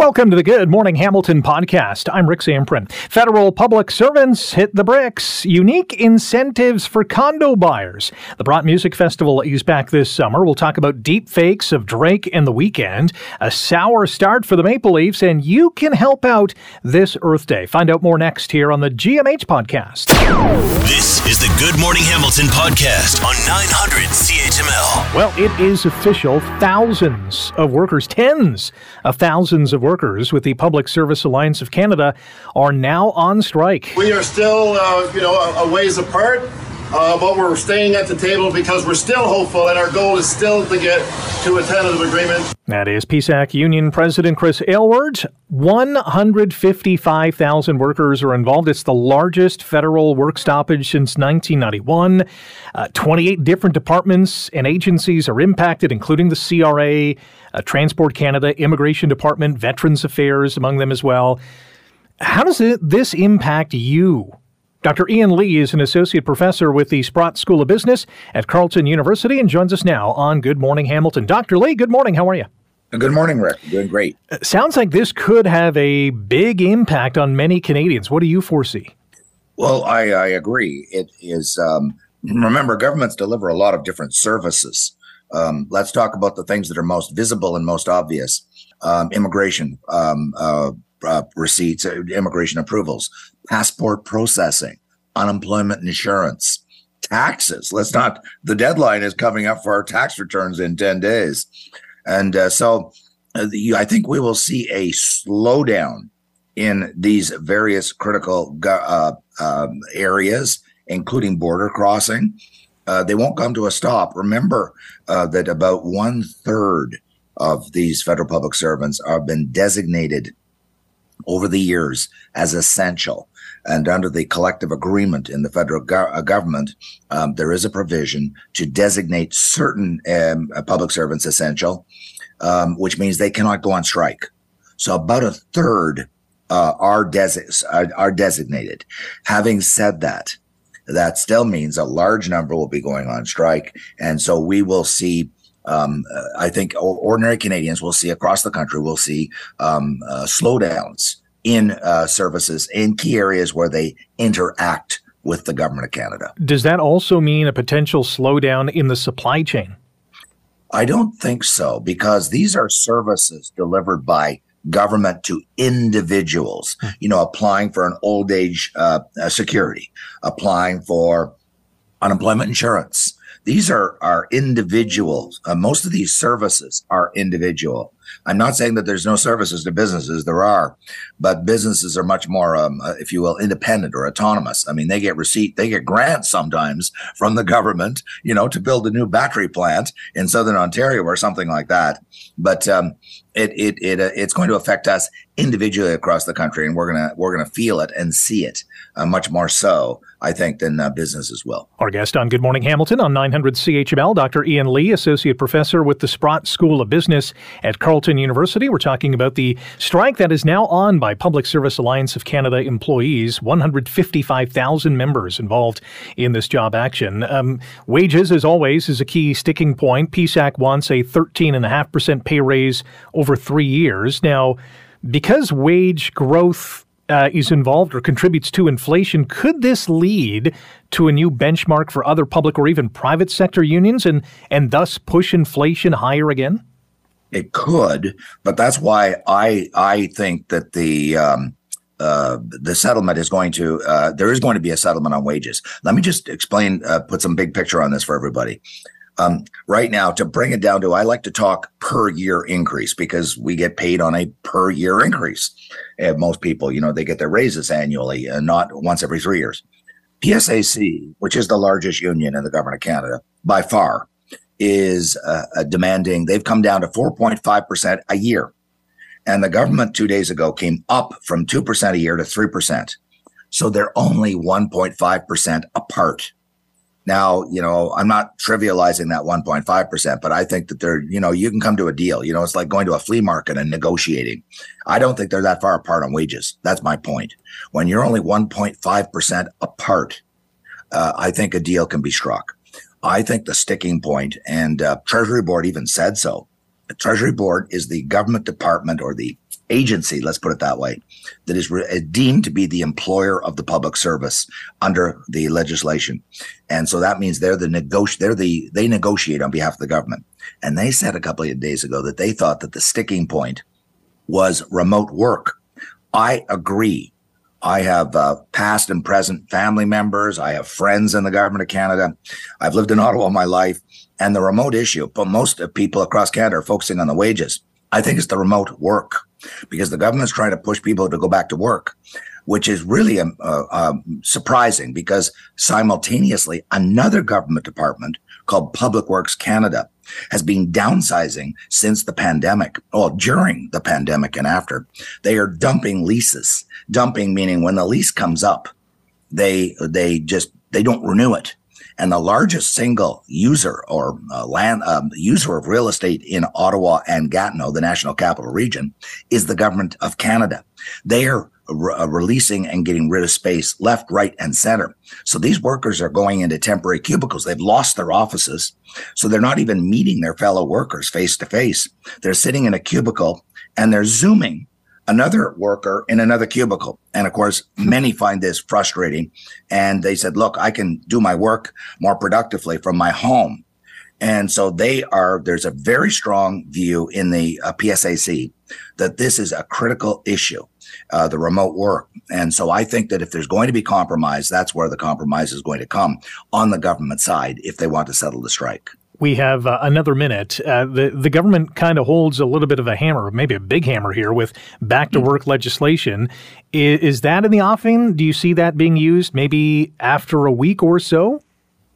Welcome to the Good Morning Hamilton podcast. I'm Rick Zamperin. Federal public servants hit the bricks. Unique incentives for condo buyers. The Brott Music Festival is back this summer. We'll talk about deep fakes of Drake and the Weeknd, a sour start for the Maple Leafs, and you can help out this Earth Day. Find out more next here on the GMH podcast. This is the Good Morning Hamilton podcast on 900 CHML. Well, it is official. Thousands of workers, tens of thousands of workers workers with the Public Service Alliance of Canada are now on strike. We are still, uh, you know, a, a ways apart. Uh, but we're staying at the table because we're still hopeful, and our goal is still to get to a tentative agreement. That is PSAC Union President Chris Aylward. 155,000 workers are involved. It's the largest federal work stoppage since 1991. Uh, 28 different departments and agencies are impacted, including the CRA, uh, Transport Canada, Immigration Department, Veterans Affairs, among them as well. How does it, this impact you? Dr. Ian Lee is an associate professor with the Sprott School of Business at Carleton University and joins us now on Good Morning Hamilton. Dr. Lee, good morning. How are you? Good morning, Rick. Doing great. Uh, sounds like this could have a big impact on many Canadians. What do you foresee? Well, I, I agree. It is, um, remember, governments deliver a lot of different services. Um, let's talk about the things that are most visible and most obvious um, immigration um, uh, uh, receipts, uh, immigration approvals, passport processing, unemployment insurance, taxes. Let's not, the deadline is coming up for our tax returns in 10 days. And uh, so uh, the, I think we will see a slowdown in these various critical uh, um, areas, including border crossing. Uh, they won't come to a stop. Remember uh, that about one third of these federal public servants have been designated over the years as essential. And under the collective agreement in the federal go- uh, government, um, there is a provision to designate certain um, uh, public servants essential, um, which means they cannot go on strike. So about a third uh, are, are, are designated. Having said that, that still means a large number will be going on strike. And so we will see um, I think ordinary Canadians will see across the country will see um, uh, slowdowns in uh, services in key areas where they interact with the government of Canada. Does that also mean a potential slowdown in the supply chain? I don't think so because these are services delivered by government to individuals, hmm. you know, applying for an old age uh, security, applying for unemployment insurance, these are are individuals. Uh, most of these services are individual. I'm not saying that there's no services to businesses. There are, but businesses are much more, um, uh, if you will, independent or autonomous. I mean, they get receipt, they get grants sometimes from the government, you know, to build a new battery plant in southern Ontario or something like that. But um, it it it uh, it's going to affect us individually across the country, and we're gonna we're gonna feel it and see it uh, much more so, I think, than uh, businesses will. Our guest on Good Morning Hamilton on 900 CHML, Dr. Ian Lee, associate professor with the Sprott School of Business at Carleton University. We're talking about the strike that is now on by Public Service Alliance of Canada employees. 155,000 members involved in this job action. Um, wages, as always, is a key sticking point. PSAC wants a 13.5% pay raise over three years. Now, because wage growth uh, is involved or contributes to inflation, could this lead to a new benchmark for other public or even private sector unions and, and thus push inflation higher again? It could, but that's why I I think that the um, uh, the settlement is going to uh, there is going to be a settlement on wages. Let me just explain, uh, put some big picture on this for everybody. Um, right now, to bring it down to, I like to talk per year increase because we get paid on a per year increase. And most people, you know, they get their raises annually and not once every three years. PSAC, which is the largest union in the government of Canada by far, is uh, demanding, they've come down to 4.5% a year. And the government two days ago came up from 2% a year to 3%. So they're only 1.5% apart. Now, you know, I'm not trivializing that 1.5%, but I think that they're, you know, you can come to a deal. You know, it's like going to a flea market and negotiating. I don't think they're that far apart on wages. That's my point. When you're only 1.5% apart, uh, I think a deal can be struck. I think the sticking point, and uh, Treasury Board even said so. The Treasury Board is the government department or the agency, let's put it that way, that is re- deemed to be the employer of the public service under the legislation. And so that means they're the negoti- they're the, they negotiate on behalf of the government. And they said a couple of days ago that they thought that the sticking point was remote work. I agree. I have uh, past and present family members. I have friends in the government of Canada. I've lived in Ottawa my life and the remote issue, but most of people across Canada are focusing on the wages. I think it's the remote work because the government's trying to push people to go back to work, which is really um, uh, um, surprising because simultaneously another government department called Public Works Canada has been downsizing since the pandemic, well, during the pandemic and after. They are dumping leases, dumping meaning when the lease comes up, they, they just, they don't renew it. And the largest single user or uh, land um, user of real estate in Ottawa and Gatineau, the National Capital Region, is the government of Canada. They are re- uh, releasing and getting rid of space left, right, and center. So these workers are going into temporary cubicles. They've lost their offices. So they're not even meeting their fellow workers face to face. They're sitting in a cubicle and they're zooming another worker in another cubicle. And of course, many find this frustrating. And they said, look, I can do my work more productively from my home. And so they are, there's a very strong view in the uh, PSAC that this is a critical issue, uh, the remote work. And so I think that if there's going to be compromise, that's where the compromise is going to come on the government side if they want to settle the strike we have uh, another minute. Uh, the the government kind of holds a little bit of a hammer, maybe a big hammer here, with back to work legislation. Is, is, that in the offing? Do you see that being used maybe after a week or so?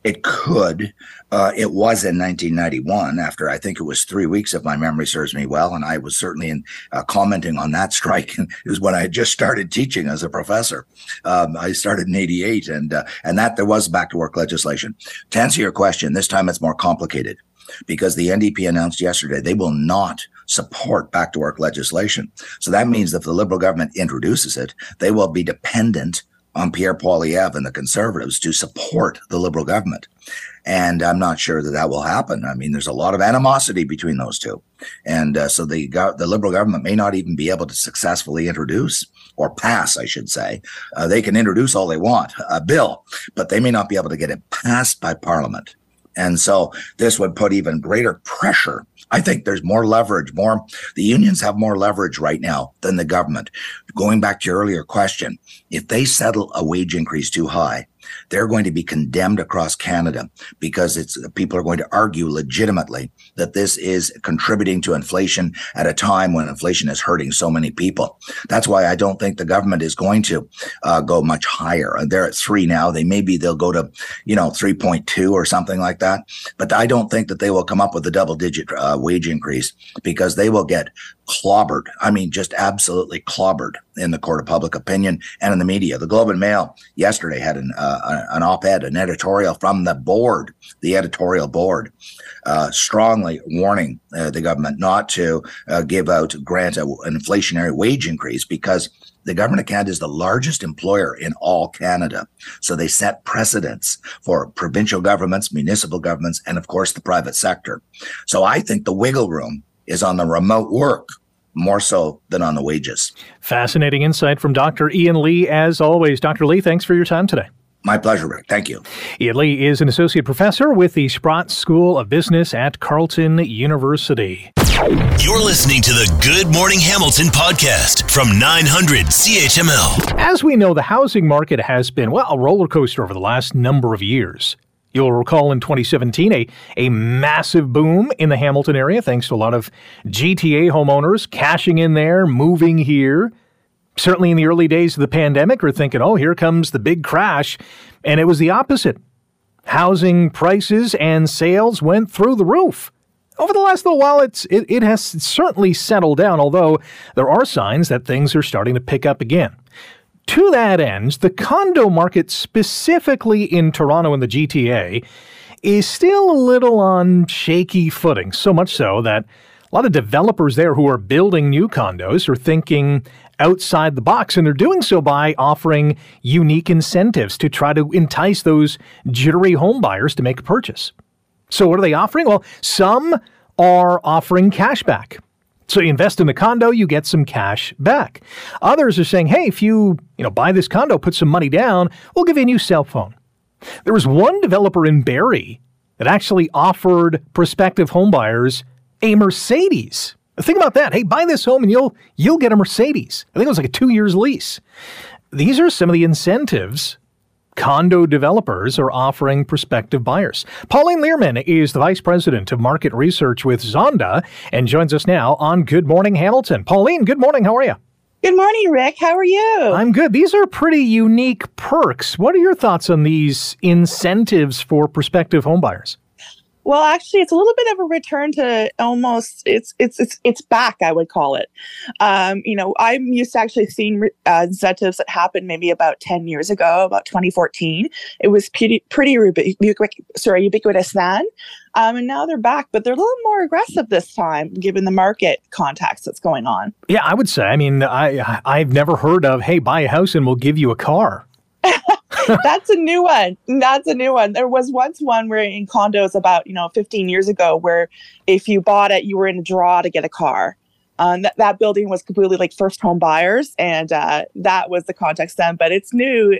It could. Uh, it was in 1991 after I think it was three weeks, if my memory serves me well. And I was certainly in, uh, commenting on that strike. it was when I had just started teaching as a professor. Um, I started in 88 and, uh, and that there was back to work legislation. To answer your question, this time it's more complicated because the NDP announced yesterday they will not support back to work legislation. So that means that if the Liberal government introduces it, they will be dependent on Pierre Poilievre and the Conservatives to support the Liberal government. And I'm not sure that that will happen. I mean, there's a lot of animosity between those two. And uh, so the, the Liberal government may not even be able to successfully introduce or pass, I should say. Uh, they can introduce all they want, a bill, but they may not be able to get it passed by Parliament. And so this would put even greater pressure. I think there's more leverage, more, the unions have more leverage right now than the government. Going back to your earlier question, if they settle a wage increase too high, they're going to be condemned across Canada because it's people are going to argue legitimately that this is contributing to inflation at a time when inflation is hurting so many people. That's why I don't think the government is going to uh, go much higher. They're at three now. They maybe they'll go to, you know, 3.2 or something like that. But I don't think that they will come up with a double digit uh, wage increase because they will get clobbered. I mean, just absolutely clobbered in the court of public opinion and in the media. The Globe and Mail yesterday had an, uh, an op-ed, an editorial from the board, the editorial board, uh, strongly warning uh, the government not to uh, give out, grant an inflationary wage increase because the government of Canada is the largest employer in all Canada. So they set precedents for provincial governments, municipal governments, and of course the private sector. So I think the wiggle room is on the remote work more so than on the wages. Fascinating insight from Dr. Ian Lee, as always. Dr. Lee, thanks for your time today. My pleasure, Rick. Thank you. Ian Lee is an associate professor with the Sprott School of Business at Carleton University. You're listening to the Good Morning Hamilton podcast from 900 CHML. As we know, the housing market has been, well, a roller coaster over the last number of years. You'll recall in 2017 a, a massive boom in the Hamilton area thanks to a lot of GTA homeowners cashing in there, moving here. Certainly in the early days of the pandemic, we're thinking, oh, here comes the big crash. And it was the opposite. Housing prices and sales went through the roof. Over the last little while, it's, it, it has certainly settled down, although there are signs that things are starting to pick up again. To that end, the condo market, specifically in Toronto and the GTA, is still a little on shaky footing, so much so that a lot of developers there who are building new condos are thinking outside the box, and they're doing so by offering unique incentives to try to entice those jittery home buyers to make a purchase. So, what are they offering? Well, some are offering cash back. So you invest in the condo, you get some cash back. Others are saying, hey, if you, you know, buy this condo, put some money down, we'll give you a new cell phone. There was one developer in Barrie that actually offered prospective homebuyers a Mercedes. Think about that. Hey, buy this home and you'll you'll get a Mercedes. I think it was like a 2 years lease. These are some of the incentives condo developers are offering prospective buyers. Pauline Lierman is the Vice President of Market Research with Zonda and joins us now on Good Morning Hamilton. Pauline, good morning. How are you? Good morning, Rick. How are you? I'm good. These are pretty unique perks. What are your thoughts on these incentives for prospective homebuyers? Well, actually, it's a little bit of a return to almost it's it's it's it's back. I would call it. Um, you know, I'm used to actually seeing uh, incentives that happened maybe about ten years ago, about 2014. It was pretty pretty ubiqu- sorry ubiquitous then, um, and now they're back, but they're a little more aggressive this time, given the market context that's going on. Yeah, I would say. I mean, I I've never heard of hey, buy a house and we'll give you a car. That's a new one. That's a new one. There was once one where in condos about, you know, 15 years ago where if you bought it, you were in a draw to get a car. Um, that, that building was completely like first home buyers, and uh, that was the context then. But it's new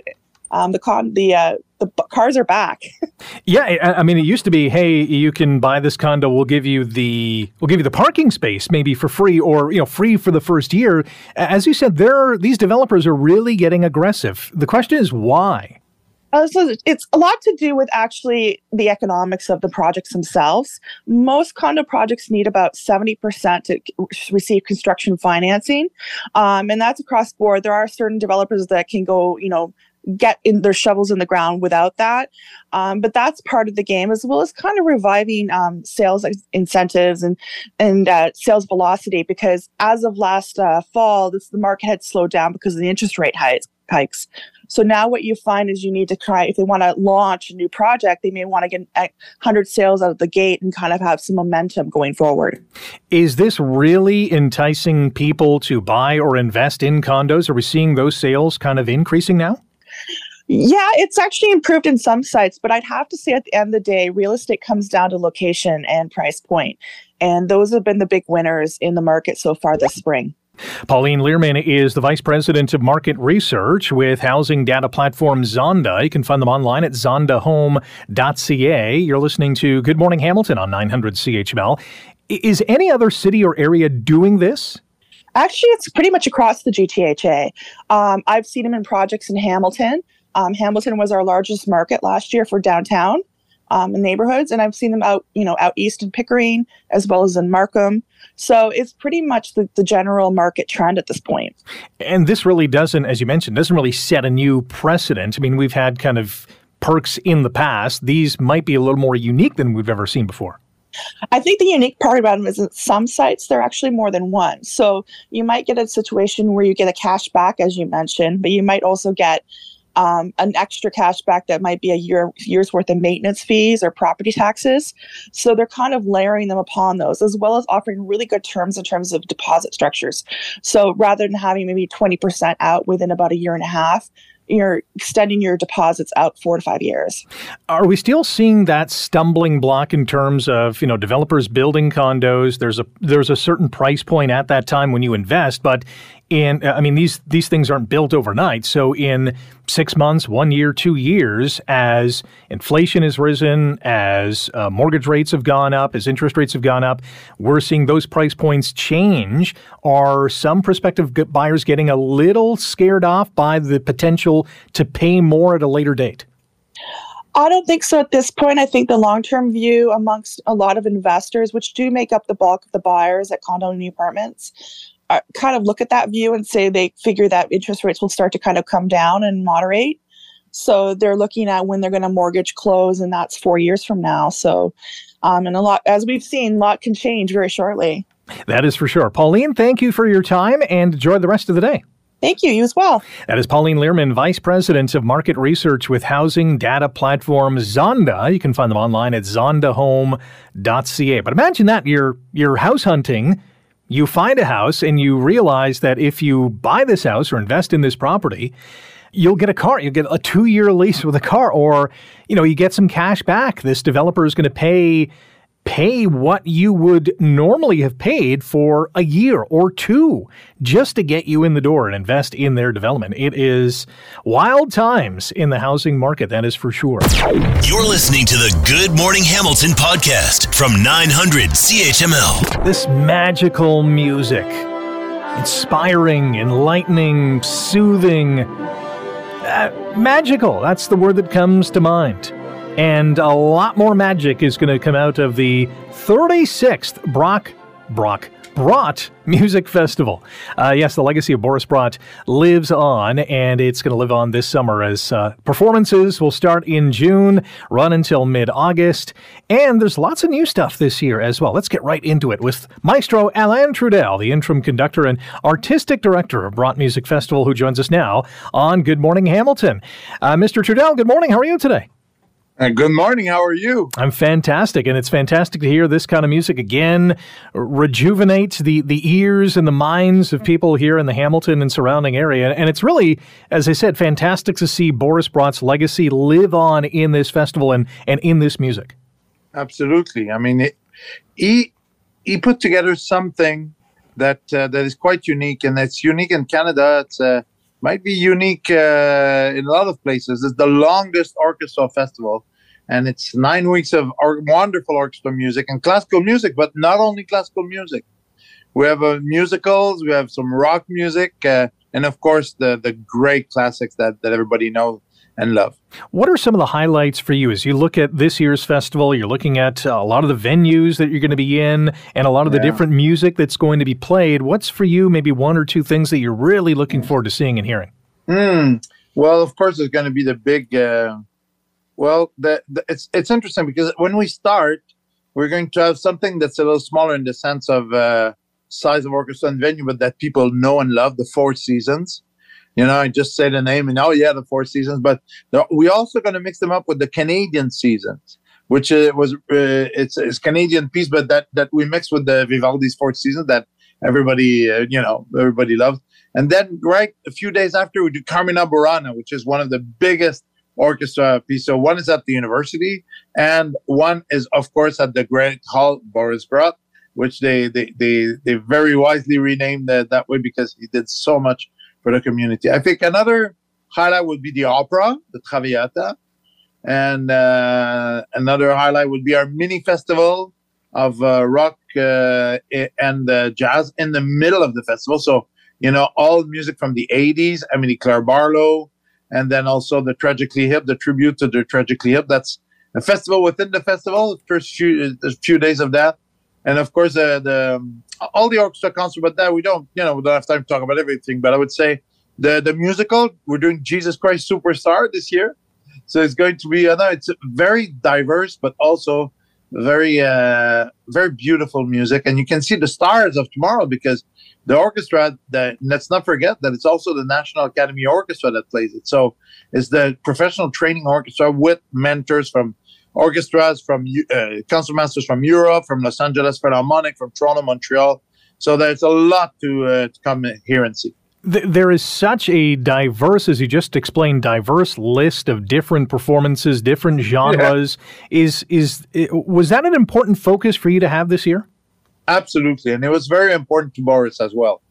um, the con the uh, the cars are back. yeah, I, I, mean, it used to be, hey, you can buy this condo. We'll give you the we'll give you the parking space maybe for free, or you know, free for the first year. As you said, there these developers are really getting aggressive. The question is why. Uh, so it's a lot to do with actually the economics of the projects themselves. Most condo projects need about 70% to receive construction financing. Um, and that's across board. There are certain developers that can go, you know, get in their shovels in the ground without that. Um, but that's part of the game, as well as kind of reviving um, sales incentives and and uh, sales velocity. Because as of last uh, fall, this, the market had slowed down because of the interest rate hikes. So now what you find is you need to try if they want to launch a new project, they may want to get 100 sales out of the gate and kind of have some momentum going forward. Is this really enticing people to buy or invest in condos? Are we seeing those sales kind of increasing now? Yeah, it's actually improved in some sites, but I'd have to say at the end of the day, real estate comes down to location and price point. And those have been the big winners in the market so far this spring. Pauline Lierman is the Vice President of Market Research with housing data platform Zonda. You can find them online at zondahome.ca. You're listening to Good Morning Hamilton on 900 CHML. Is any other city or area doing this? Actually, it's pretty much across the GTHA. Um, I've seen them in projects in Hamilton. Um, Hamilton was our largest market last year for downtown um, neighborhoods, and I've seen them out, you know, out east in Pickering as well as in Markham. So it's pretty much the, the general market trend at this point. And this really doesn't, as you mentioned, doesn't really set a new precedent. I mean, we've had kind of perks in the past. These might be a little more unique than we've ever seen before. I think the unique part about them is that some sites they're actually more than one. So you might get a situation where you get a cash back, as you mentioned, but you might also get um, an extra cash back that might be a year year's worth of maintenance fees or property taxes. So they're kind of layering them upon those, as well as offering really good terms in terms of deposit structures. So rather than having maybe 20% out within about a year and a half, you're extending your deposits out four to five years. Are we still seeing that stumbling block in terms of you know developers building condos? There's a there's a certain price point at that time when you invest, but in I mean these these things aren't built overnight. So in six months, one year, two years, as inflation has risen, as uh, mortgage rates have gone up, as interest rates have gone up, we're seeing those price points change. Are some prospective buyers getting a little scared off by the potential to pay more at a later date? I don't think so at this point. I think the long term view amongst a lot of investors, which do make up the bulk of the buyers at condo and apartments, kind of look at that view and say they figure that interest rates will start to kind of come down and moderate. So they're looking at when they're going to mortgage close, and that's four years from now. So, um, and a lot, as we've seen, a lot can change very shortly. That is for sure. Pauline, thank you for your time and enjoy the rest of the day. Thank you. You as well. That is Pauline Lierman, Vice President of Market Research with housing data platform Zonda. You can find them online at zondahome.ca. But imagine that you're you're house hunting you find a house and you realize that if you buy this house or invest in this property, you'll get a car. You'll get a two year lease with a car, or you know, you get some cash back. This developer is going to pay pay what you would normally have paid for a year or two just to get you in the door and invest in their development. It is wild times in the housing market, that is for sure. You're listening to the Good Morning Hamilton podcast from 900 CHML. This magical music, inspiring, enlightening, soothing. Uh, magical, that's the word that comes to mind. And a lot more magic is going to come out of the 36th Brock Brock Brott Music Festival. Uh, yes, the legacy of Boris Brott lives on, and it's going to live on this summer as uh, performances will start in June, run until mid August, and there's lots of new stuff this year as well. Let's get right into it with Maestro Alain Trudel, the interim conductor and artistic director of Brott Music Festival, who joins us now on Good Morning Hamilton. Uh, Mr. Trudel, good morning. How are you today? And good morning. How are you? I'm fantastic, and it's fantastic to hear this kind of music again. Rejuvenates the the ears and the minds of people here in the Hamilton and surrounding area. And it's really, as I said, fantastic to see Boris Brott's legacy live on in this festival and and in this music. Absolutely. I mean, it, he he put together something that uh, that is quite unique, and it's unique in Canada. It's uh, might be unique uh, in a lot of places. It's the longest orchestra festival, and it's nine weeks of or- wonderful orchestra music and classical music, but not only classical music. We have uh, musicals, we have some rock music, uh, and of course the the great classics that that everybody knows and love. What are some of the highlights for you as you look at this year's festival? You're looking at a lot of the venues that you're going to be in and a lot of the Yeah. different music that's going to be played. What's for you maybe one or two things that you're really looking forward to seeing and hearing? Hmm. Well, of course, it's going to be the big. Uh, well, the, the, it's it's interesting because when we start, we're going to have something that's a little smaller in the sense of uh, size of orchestra and venue, but that people know and love. The Four Seasons. You know, I just say the name and oh yeah, the Four Seasons. But we also going to mix them up with the Canadian seasons, which uh, was uh, it's, it's Canadian piece, but that that we mix with the Vivaldi's Fourth Season that everybody uh, you know everybody loves. And then right a few days after we do Carmina Burana, which is one of the biggest orchestra pieces. So one is at the university, and one is of course at the Great Hall Boris Brott, which they they they, they very wisely renamed that, that way because he did so much for the community. I think another highlight would be the opera, the Traviata, and uh, another highlight would be our mini festival of uh, rock uh, and uh, jazz in the middle of the festival. So you know all music from the 80s, I mean, Claire Barlow, and then also the Tragically Hip, the tribute to the Tragically Hip. That's a festival within the festival. First few the few days of that, and of course uh, the um, all the orchestra concert. But that we don't, you know, we don't have time to talk about everything. But I would say the the musical we're doing Jesus Christ Superstar this year, so it's going to be. I know it's very diverse, but also very uh very beautiful music and you can see the stars of tomorrow because the orchestra that let's not forget that it's also the national academy orchestra that plays it so it's the professional training orchestra with mentors from orchestras from uh, concertmasters from europe from los angeles philharmonic from toronto montreal so there's a lot to, uh, to come here and see there is such a diverse, as you just explained, diverse list of different performances, different genres. Is is was that an important focus for you to have this year? Absolutely, and it was very important to Boris as well.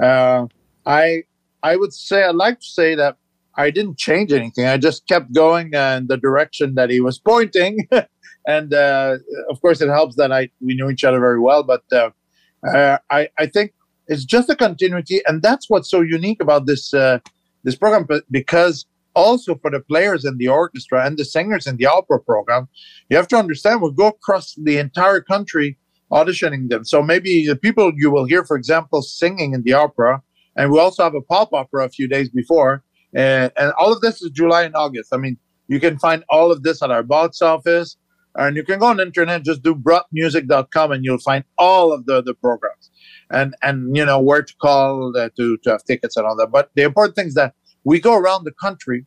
Uh, I I would say I'd like to say that I didn't change anything. I just kept going uh, in the direction that he was pointing, and uh, of course it helps that I we knew each other very well. But uh, uh, I I think it's just a continuity, and that's what's so unique about this uh, this program. Because also for the players in the orchestra and the singers in the opera program, you have to understand we go across the entire country auditioning them. So maybe the people you will hear, for example, singing in the opera, and we also have a pop opera a few days before, and, and all of this is July and August. I mean, you can find all of this at our box office, and you can go on the internet, just do brottmusic.com, and you'll find all of the the programs, and and you know where to call uh, to to have tickets and all that. But the important thing is that we go around the country,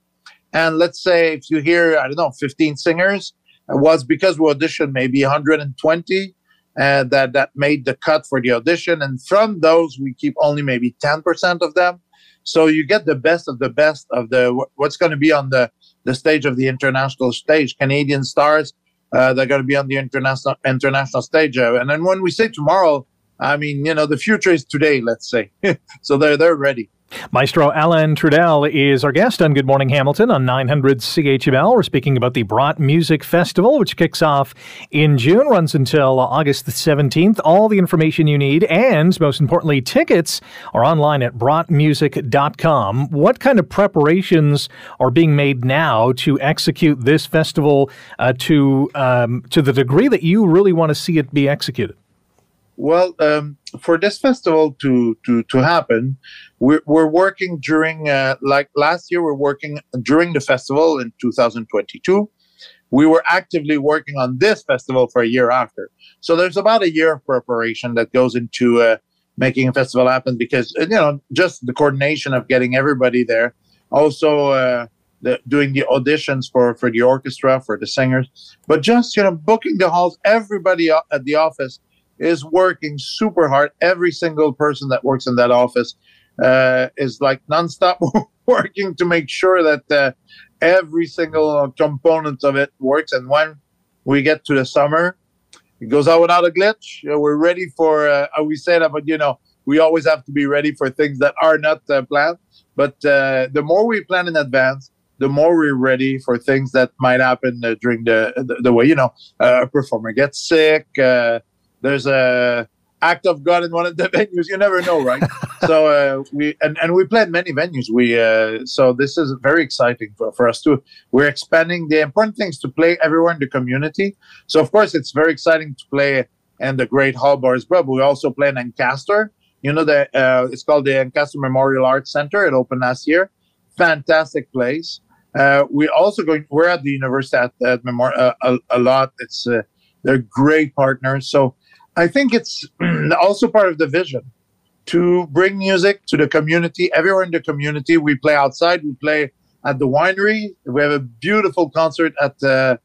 and let's say if you hear I don't know 15 singers, it was because we auditioned maybe 120 uh, that that made the cut for the audition, and from those we keep only maybe 10% of them. So you get the best of the best of the what's going to be on the the stage of the international stage. Canadian stars uh, they're going to be on the international international stage. Uh, and then when we say tomorrow, I mean, you know, the future is today, let's say. so they're they're ready. Maestro Alain Trudel is our guest on Good Morning Hamilton on 900 CHML. We're speaking about the Brott Music Festival, which kicks off in June, runs until August the 17th. All the information you need, and most importantly, tickets are online at brottmusic.com. What kind of preparations are being made now to execute this festival uh, to um, to the degree that you really want to see it be executed? Well, um, for this festival to to to happen, we're we're working during uh, like last year. We're working during the festival in 2022. We were actively working on this festival for a year after. So there's about a year of preparation that goes into uh, making a festival happen because you know just the coordination of getting everybody there, also. Uh, the, doing the auditions for for the orchestra for the singers but just you know booking the halls everybody at the office is working super hard. Every single person that works in that office uh, is like nonstop working to make sure that uh, every single component of it works. And when we get to the summer, it goes out without a glitch. We're ready for. Uh, we say that, but you know, we always have to be ready for things that are not uh, planned. But uh, the more we plan in advance, the more we're ready for things that might happen uh, during the, the, the way. You know, a performer gets sick there's a act of God in one of the venues. You never know, right? so uh, we and, and we played many venues. We uh, so this is very exciting for, for us too. We're expanding. The important things to play everywhere in the community. So of course it's very exciting to play in the Great Hall Bars, but we also play in Ancaster. You know that uh, it's called the Ancaster Memorial Arts Center. It opened last year. Fantastic place. Uh, we also going. We're at the university at, at Memorial uh, a, a, lot. It's uh, they're great partners. So I think it's also part of the vision to bring music to the community, everywhere in the community. We play outside, we play at the winery. We have a beautiful concert at the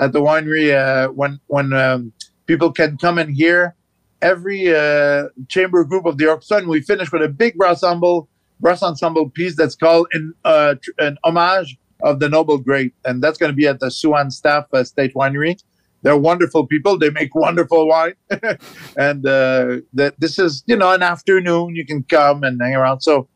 at the winery uh, when when um, people can come and hear every uh, chamber group of the orchestra. And we finish with a big brass ensemble brass ensemble piece that's called in, uh, an homage of the noble great, and that's going to be at the Sue-Ann Staff uh, State Winery. They're wonderful people. They make wonderful wine, and uh, that this is you know an afternoon you can come and hang around. So,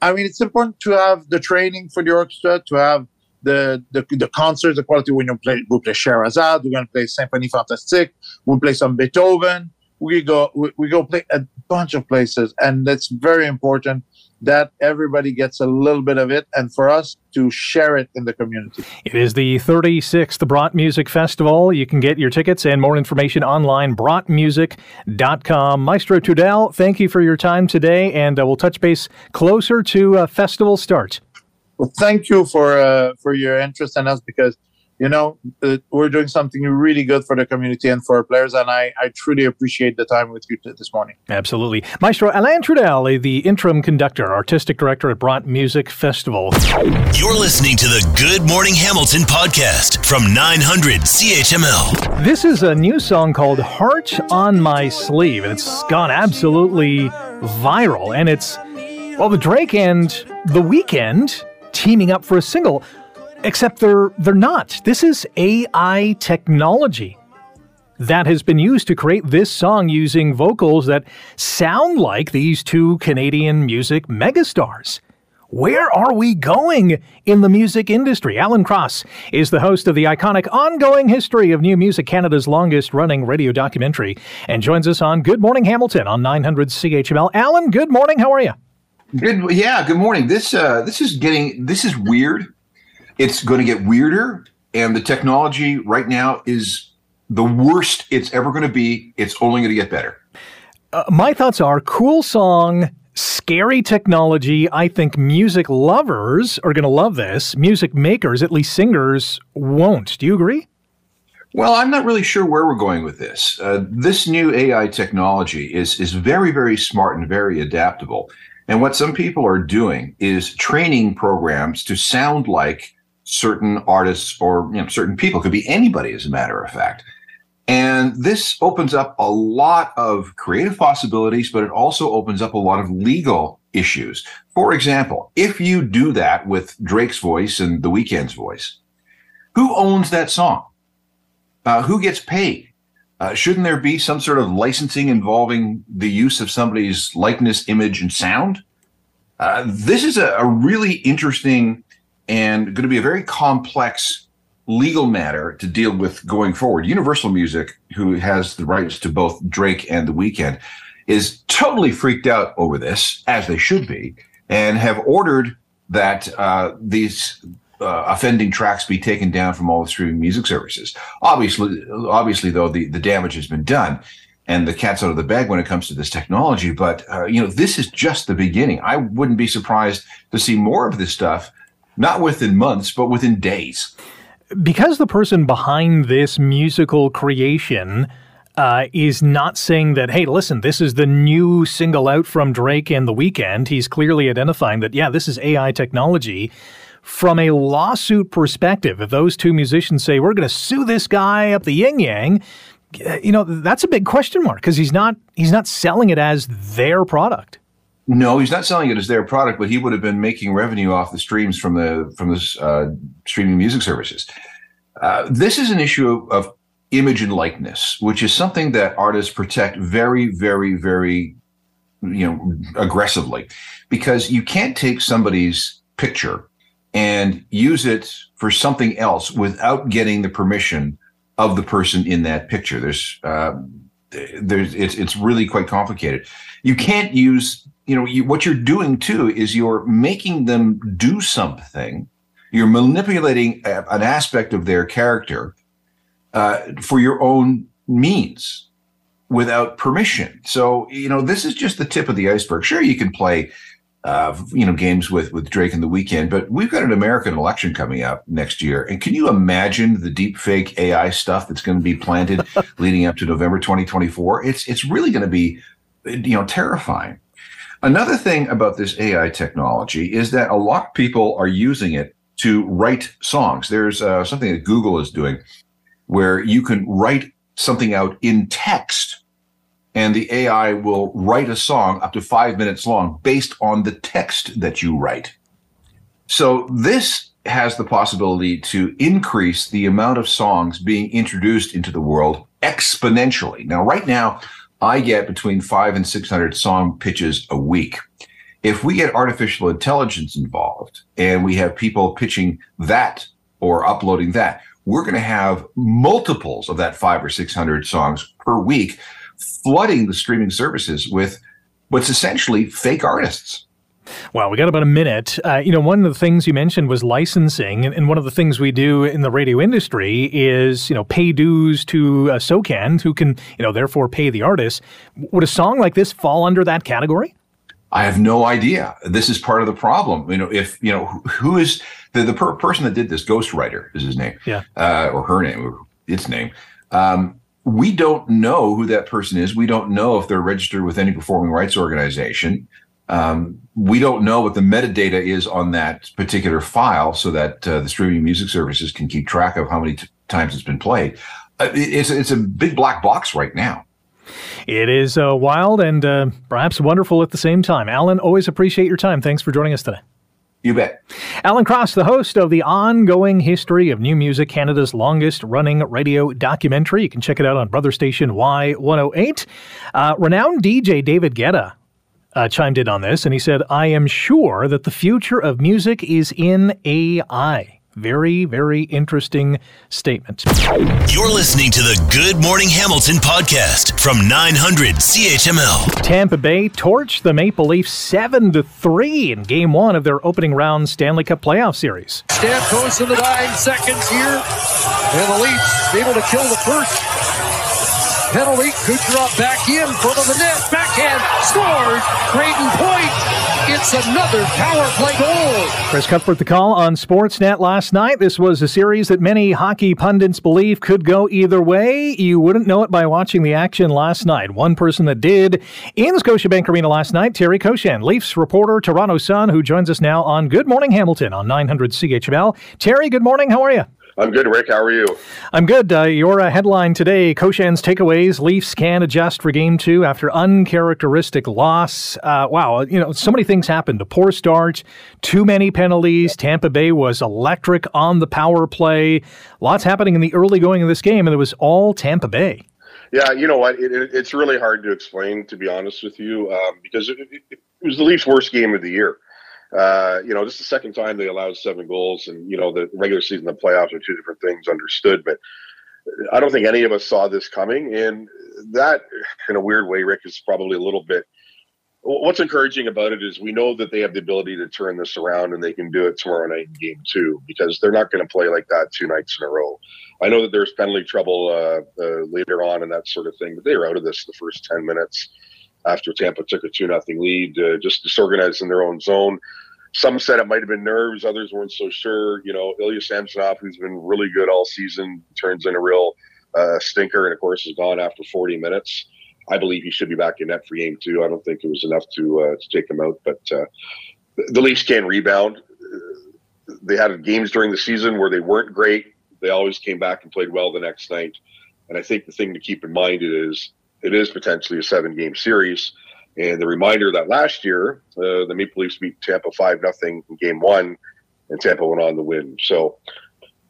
I mean, it's important to have the training for the orchestra, to have the the, the concerts, the quality. When you play, we play Scheherazade, we're going to play Symphonie Fantastique, we play some Beethoven. We go we, we go play a bunch of places, and that's very important that everybody gets a little bit of it and for us to share it in the community. It is the 36th Brott Music Festival. You can get your tickets and more information online, brottmusic.com. Maestro Trudel, thank you for your time today, and uh, we'll touch base closer to uh, festival start. Well, thank you for uh, for your interest in us because you know, uh, we're doing something really good for the community and for our players. And I, I truly appreciate the time with you t- this morning. Absolutely. Maestro Alain Trudel, the interim conductor, artistic director at Brott Music Festival. You're listening to the Good Morning Hamilton podcast from 900 CHML. This is a new song called Heart on My Sleeve, and it's gone absolutely viral. And it's, well, the Drake and The Weeknd teaming up for a single. Except they're they're not. This is AI technology that has been used to create this song using vocals that sound like these two Canadian music megastars. Where are we going in the music industry? Alan Cross is the host of the iconic Ongoing History of New Music Canada's longest running radio documentary and joins us on Good Morning Hamilton on 900 CHML. Alan, good morning. How are you? Good. Yeah, good morning. This uh, this is getting this is weird it's going to get weirder, and the technology right now is the worst it's ever going to be. It's only going to get better. Uh, my thoughts are cool song, scary technology. I think music lovers are going to love this. Music makers, at least singers, won't. Do you agree? Well, I'm not really sure where we're going with this. Uh, this new AI technology is is very, very smart and very adaptable. And what some people are doing is training programs to sound like certain artists or you know, certain people. Could be anybody, as a matter of fact. And this opens up a lot of creative possibilities, but it also opens up a lot of legal issues. For example, if you do that with Drake's voice and The Weeknd's voice, who owns that song? Uh, who gets paid? Uh, shouldn't there be some sort of licensing involving the use of somebody's likeness, image, and sound? Uh, this is a, a, really interesting and going to be a very complex legal matter to deal with going forward. Universal Music, who has the rights to both Drake and The Weeknd, is totally freaked out over this, as they should be, and have ordered that uh, these uh, offending tracks be taken down from all the streaming music services. Obviously, obviously, though, the, the damage has been done and the cat's out of the bag when it comes to this technology. But uh, you know, this is just the beginning. I wouldn't be surprised to see more of this stuff, not within months, but within days. Because the person behind this musical creation uh, is not saying that, hey, listen, this is the new single out from Drake and The Weeknd. He's clearly identifying that, yeah, this is AI technology. From a lawsuit perspective, if those two musicians say, we're going to sue this guy up the yin yang, you know, that's a big question mark because he's not he's not selling it as their product. No, he's not selling it as their product, but he would have been making revenue off the streams from the from the uh, streaming music services. Uh, this is an issue of, of image and likeness, which is something that artists protect very, very, very, you know, aggressively, because you can't take somebody's picture and use it for something else without getting the permission of the person in that picture. There's, uh, there's, it's, it's really quite complicated. You can't use, you know, you, what you're doing too is you're making them do something. You're manipulating a, an aspect of their character uh, for your own means without permission. So, you know, this is just the tip of the iceberg. Sure, you can play, uh, you know, games with, with Drake in the Weeknd but we've got an American election coming up next year. And can you imagine the deep fake AI stuff that's going to be planted leading up to November 2024? It's, it's really going to be, you know, terrifying. Another thing about this AI technology is that a lot of people are using it to write songs. There's uh, something that Google is doing where you can write something out in text and the AI will write a song up to five minutes long based on the text that you write. So this has the possibility to increase the amount of songs being introduced into the world exponentially. Now, right now, I get between five and 600 song pitches a week. If we get artificial intelligence involved and we have people pitching that or uploading that, we're going to have multiples of that five or 600 songs per week, flooding the streaming services with what's essentially fake artists. Well, we got about a minute. Uh, you know, one of the things you mentioned was licensing, and, and, one of the things we do in the radio industry is, you know, pay dues to uh, SOCAN, who can, you know, therefore pay the artist. Would a song like this fall under that category? I have no idea. This is part of the problem. You know, if you know who is the the per- person that did this, Ghostwriter is his name, yeah, uh, or her name, or its name. Um, we don't know who that person is. We don't know if they're registered with any performing rights organization. Um, we don't know what the metadata is on that particular file, so that uh, the streaming music services can keep track of how many t- times it's been played. Uh, it's it's a big black box right now. It is uh, wild and uh, perhaps wonderful at the same time. Alan, always appreciate your time. Thanks for joining us today. You bet. Alan Cross, the host of the ongoing history of new music, Canada's longest running radio documentary. You can check it out on Brother Station Y108. Uh, renowned DJ David Guetta uh, chimed in on this and he said, I am sure that the future of music is in AI. Very, very interesting statement. You're listening to the Good Morning Hamilton podcast from 900 CHML. Tampa Bay torched the Maple Leafs 7 to 3 in game one of their opening round Stanley Cup playoff series. Stamkos in the nine seconds here, and the Leafs able to kill the first penalty. Kucherov back in front of the net. Backhand scores. Brayden Point it's another power play goal. Chris Cuthbert, the call on Sportsnet last night. This was a series that many hockey pundits believe could go either way. You wouldn't know it by watching the action last night. One person that did in the Scotiabank Arena last night, Terry Koshan, Leafs reporter, Toronto Sun, who joins us now on Good Morning Hamilton on 900 CHML. Terry, good morning. How are you? I'm good, Rick. How are you? I'm good. Uh, your uh, headline today Koshan's takeaways Leafs can adjust for game two after uncharacteristic loss. Uh, wow, you know, so many things happened. A poor start, too many penalties. Tampa Bay was electric on the power play. Lots happening in the early going of this game, and it was all Tampa Bay. Yeah, you know what? It, it, it's really hard to explain, to be honest with you, um, because it, it was the Leafs' worst game of the year. Uh, you know, this is the second time they allowed seven goals, and you know the regular season and the playoffs are two different things. Understood, but I don't think any of us saw this coming, and that, in a weird way, Rick is probably a little bit. What's encouraging about it is we know that they have the ability to turn this around, and they can do it tomorrow night in Game Two because they're not going to play like that two nights in a row. I know that there's penalty trouble uh, uh, later on and that sort of thing, but they were out of this the first ten minutes after Tampa took a two nothing lead, uh, just disorganized in their own zone some said it might have been nerves, others weren't so sure. You know, Ilya Samsonov, who's been really good all season, turns in a real uh, stinker, and of course is gone after 40 minutes. I believe he should be back in net for game two. I don't think it was enough to uh, to take him out, but uh, the Leafs can rebound. They had games during the season where they weren't great. They always came back and played well the next night. And I think the thing to keep in mind is it is potentially a seven game series and the reminder that last year, uh, the Maple Leafs beat Tampa 5 nothing in game one, and Tampa went on to win. So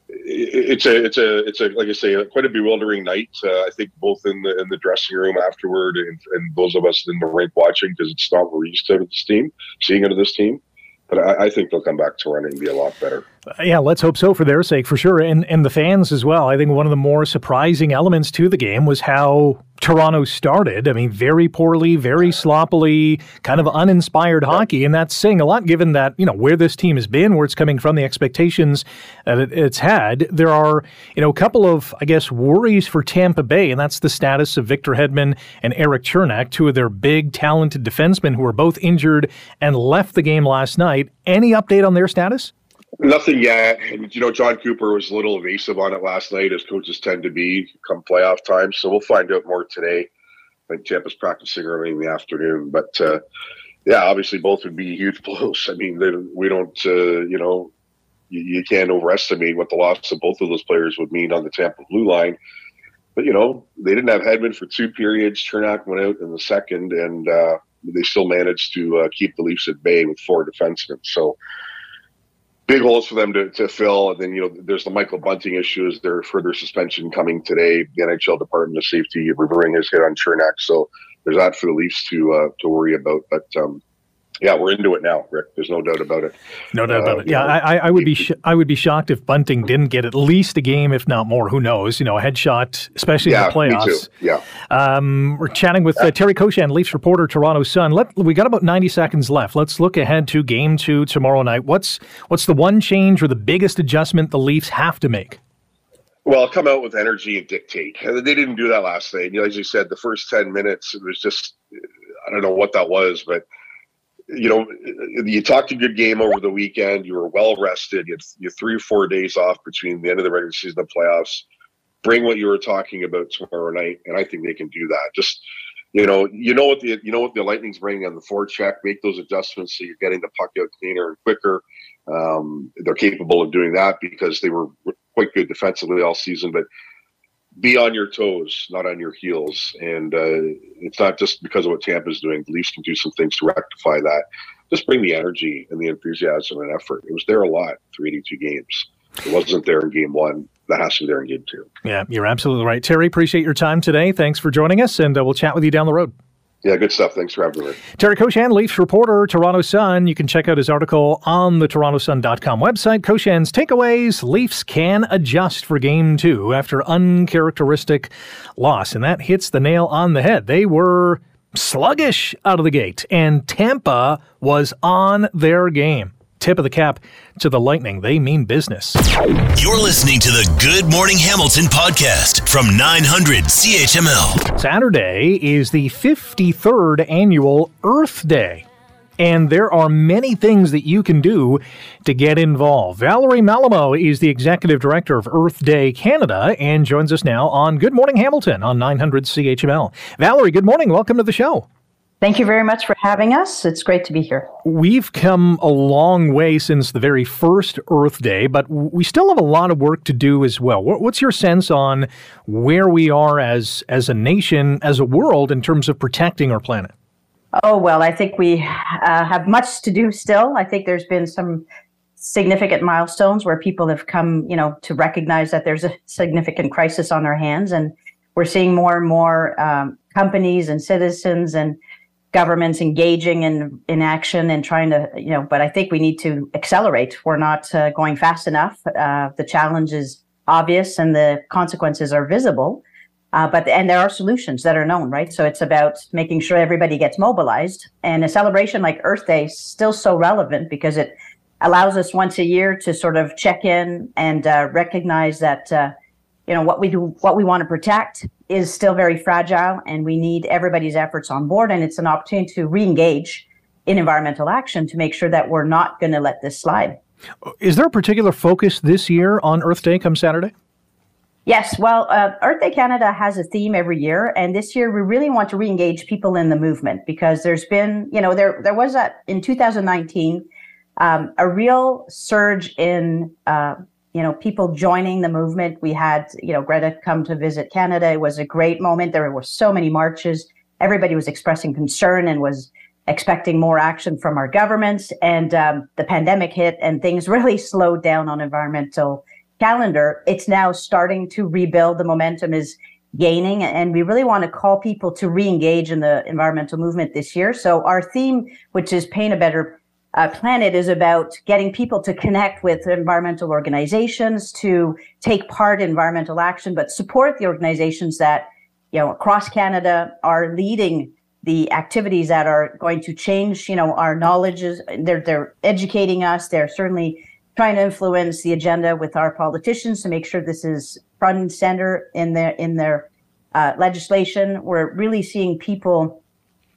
it's a, it's a, it's a, like I say, quite a bewildering night. Uh, I think both in the in the dressing room afterward, and, and those of us in the rink watching, because it's not what we're used to this team, seeing it of this team. But I, I think they'll come back to running and be a lot better. Yeah, let's hope so for their sake, for sure, and and the fans as well. I think one of the more surprising elements to the game was how Toronto started. I mean, very poorly, very sloppily, kind of uninspired hockey, and that's saying a lot given that you know where this team has been, where it's coming from, the expectations that it, it's had. There are you know a couple of I guess worries for Tampa Bay, and that's the status of Victor Hedman and Erik Cernak, two of their big, talented defensemen who are both injured and left the game last night. Any update on their status? Nothing yet. And, you know, Jon Cooper was a little evasive on it last night, as coaches tend to be come playoff time. So we'll find out more today. I think Tampa's practicing early in the afternoon. But, uh, yeah, obviously both would be huge blows. I mean, we don't, uh, you know, you, you, can't overestimate what the loss of both of those players would mean on the Tampa blue line. But, you know, they didn't have Hedman for two periods. Cernak went out in the second, and uh, they still managed to uh, keep the Leafs at bay with four defensemen. So, big holes for them to, to fill. And then, you know, there's the Michael Bunting issues. There further suspension coming today. The NHL Department of Safety reviewing his hit on Cernak. So there's that for the Leafs to uh, to worry about. But um, yeah, we're into it now, Rick. There's no doubt about it. No doubt about uh, it. Yeah, I, I, would be sh- I would be shocked if Bunting didn't get at least a game, if not more. Who knows? You know, a headshot, especially yeah, in the playoffs. Me too. Yeah. Um, we're chatting with uh, Terry Koshan, Leafs reporter, Toronto Sun. Let we got about 90 seconds left. Let's look ahead to Game Two tomorrow night. What's what's the one change or the biggest adjustment the Leafs have to make? Well, come out with energy and dictate. They didn't do that last night. You know, as you said, the first 10 minutes, it was just, I don't know what that was, but you know, you talked a good game over the weekend. You were well rested. You had, you had three or four days off between the end of the regular season and the playoffs. Bring what you were talking about tomorrow night, and I think they can do that. Just you know, you know what the you know what the Lightning's bringing on the forecheck. Make those adjustments so you're getting the puck out cleaner and quicker. Um, they're capable of doing that because they were quite good defensively all season, but be on your toes, not on your heels. And uh, it's not just because of what Tampa's doing. The Leafs can do some things to rectify that. Just bring the energy and the enthusiasm and effort. It was there a lot through 82 games. It wasn't there in game one. That has to be there in game two. Yeah, you're absolutely right. Terry, appreciate your time today. Thanks for joining us, and uh, we'll chat with you down the road. Yeah, good stuff. Thanks for having me. Terry Koshan, Leafs reporter, Toronto Sun. You can check out his article on the TorontoSun.com website. Koshan's takeaways Leafs can adjust for game two after uncharacteristic loss. And that hits the nail on the head. They were sluggish out of the gate, and Tampa was on their game tip of the cap to the Lightning. They mean business. You're listening to the Good Morning Hamilton podcast from 900 CHML. Saturday is the 53rd annual Earth Day. And there are many things that you can do to get involved. Valerie Mallamo is the executive director of Earth Day Canada and joins us now on Good Morning Hamilton on 900 CHML. Valerie, good morning. Welcome to the show. Thank you very much for having us. It's great to be here. We've come a long way since the very first Earth Day, but we still have a lot of work to do as well. What's your sense on where we are as as a nation, as a world, in terms of protecting our planet? Oh well, I think we uh, have much to do still. I think there's been some significant milestones where people have come, you know, to recognize that there's a significant crisis on our hands, and we're seeing more and more um, companies and citizens and governments engaging in in action and trying to you know but i think we need to accelerate. We're not uh, going fast enough. Uh, the challenge is obvious and the consequences are visible. Uh, but and there are solutions that are known right? So it's about making sure everybody gets mobilized. And a celebration like earth day is still so relevant because it allows us once a year to sort of check in and uh, recognize that uh, you know what we do what we want to protect is still very fragile and we need everybody's efforts on board and it's an opportunity to re-engage in environmental action to make sure that we're not going to let this slide. Is there a particular focus this year on earth day come saturday? Yes well uh, earth day canada has a theme every year and this year we really want to re-engage people in the movement because there's been you know there there was a in 2019 um, a real surge in uh, you know, people joining the movement. We had, you know, Greta come to visit Canada. It was a great moment. There were so many marches. Everybody was expressing concern and was expecting more action from our governments. And um, the pandemic hit and things really slowed down on environmental calendar. It's now starting to rebuild. The momentum is gaining and we really want to call people to re-engage in the environmental movement this year. So our theme, which is paint a better uh, planet is about getting people to connect with environmental organizations to take part in environmental action, but support the organizations that, you know, across Canada are leading the activities that are going to change, you know, our knowledges. They're, they're educating us. They're certainly trying to influence the agenda with our politicians to make sure this is front and center in their, in their uh, legislation. We're really seeing people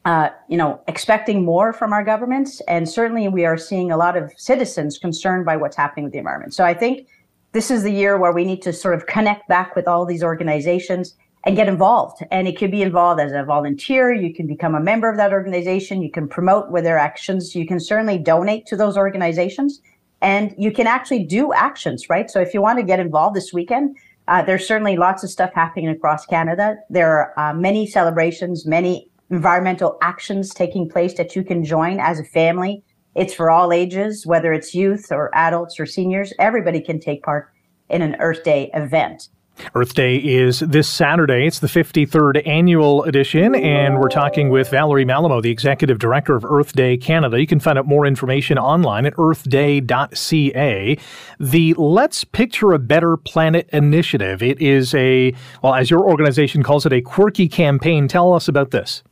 uh, you know, expecting more from our governments. And certainly we are seeing a lot of citizens concerned by what's happening with the environment. So I think this is the year where we need to sort of connect back with all these organizations and get involved. And it could be involved as a volunteer. You can become a member of that organization. You can promote with their actions. You can certainly donate to those organizations and you can actually do actions, right? So if you want to get involved this weekend, uh, there's certainly lots of stuff happening across Canada. There are uh, many celebrations, many environmental actions taking place that you can join as a family. It's for all ages, whether it's youth or adults or seniors. Everybody can take part in an Earth Day event. Earth Day is this Saturday. It's the 53rd annual edition, and we're talking with Valerie Mallamo, the Executive Director of Earth Day Canada. You can find out more information online at earthday.ca. The Let's Picture a Better Planet initiative. It is a, well, as your organization calls it, a quirky campaign. Tell us about this.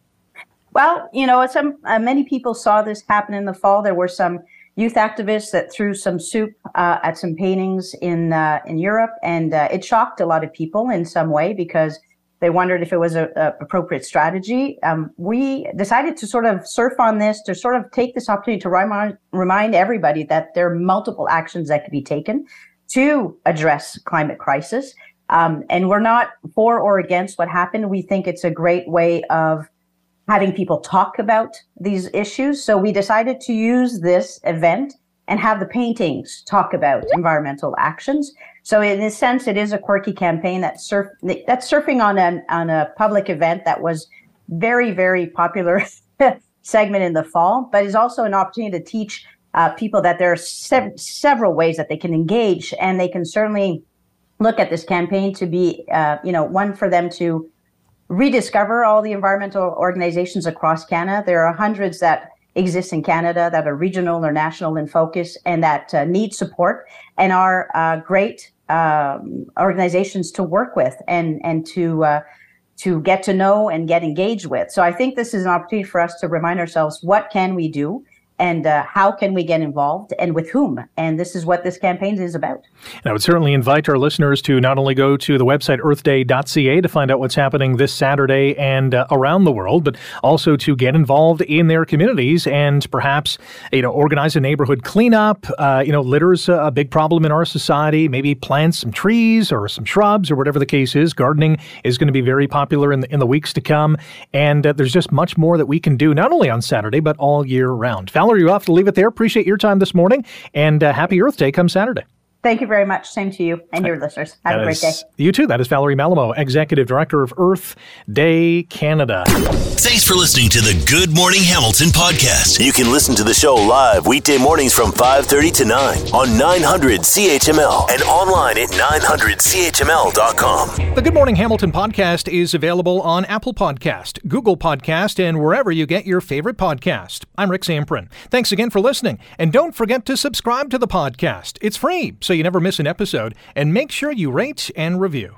Well, you know, some uh, many people saw this happen in the fall. There were some youth activists that threw some soup uh, at some paintings in uh, in Europe, and uh, it shocked a lot of people in some way because they wondered if it was a, a appropriate strategy. Um, we decided to sort of surf on this to sort of take this opportunity to remind remind everybody that there are multiple actions that could be taken to address climate crisis. Um, and we're not for or against what happened. We think it's a great way of having people talk about these issues. So we decided to use this event and have the paintings talk about environmental actions. So in a sense, it is a quirky campaign that's surf that's surfing on an on a public event that was very very popular segment in the fall, but is also an opportunity to teach uh, people that there are sev- several ways that they can engage, and they can certainly look at this campaign to be uh, you know one for them to rediscover all the environmental organizations across Canada. There are hundreds that exist in Canada that are regional or national in focus and that uh, need support and are uh, great um, organizations to work with and and to uh, to get to know and get engaged with. So I think this is an opportunity for us to remind ourselves what can we do and uh, how can we get involved and with whom? And this is what this campaign is about. And I would certainly invite our listeners to not only go to the website earthday.ca to find out what's happening this Saturday and uh, around the world, but also to get involved in their communities and perhaps you know organize a neighborhood cleanup. Uh, you know, litter's a big problem in our society. Maybe plant some trees or some shrubs or whatever the case is. Gardening is going to be very popular in the, in the weeks to come, and uh, there's just much more that we can do not only on Saturday but all year round. Valerie, you have to leave it there. Appreciate your time this morning, and uh, happy Earth Day come Saturday. Thank you very much. Same to you and your listeners. Have that a great day. You too. That is Valerie Mallamo, Executive Director of Earth Day Canada. Thanks for listening to the Good Morning Hamilton podcast. You can listen to the show live weekday mornings from 5:30 to 9 on 900 CHML and online at 900CHML.com. The Good Morning Hamilton podcast is available on Apple Podcast, Google Podcast, and wherever you get your favorite podcast. I'm Rick Zamperin. Thanks again for listening, and don't forget to subscribe to the podcast. It's free. So you never miss an episode, and make sure you rate and review.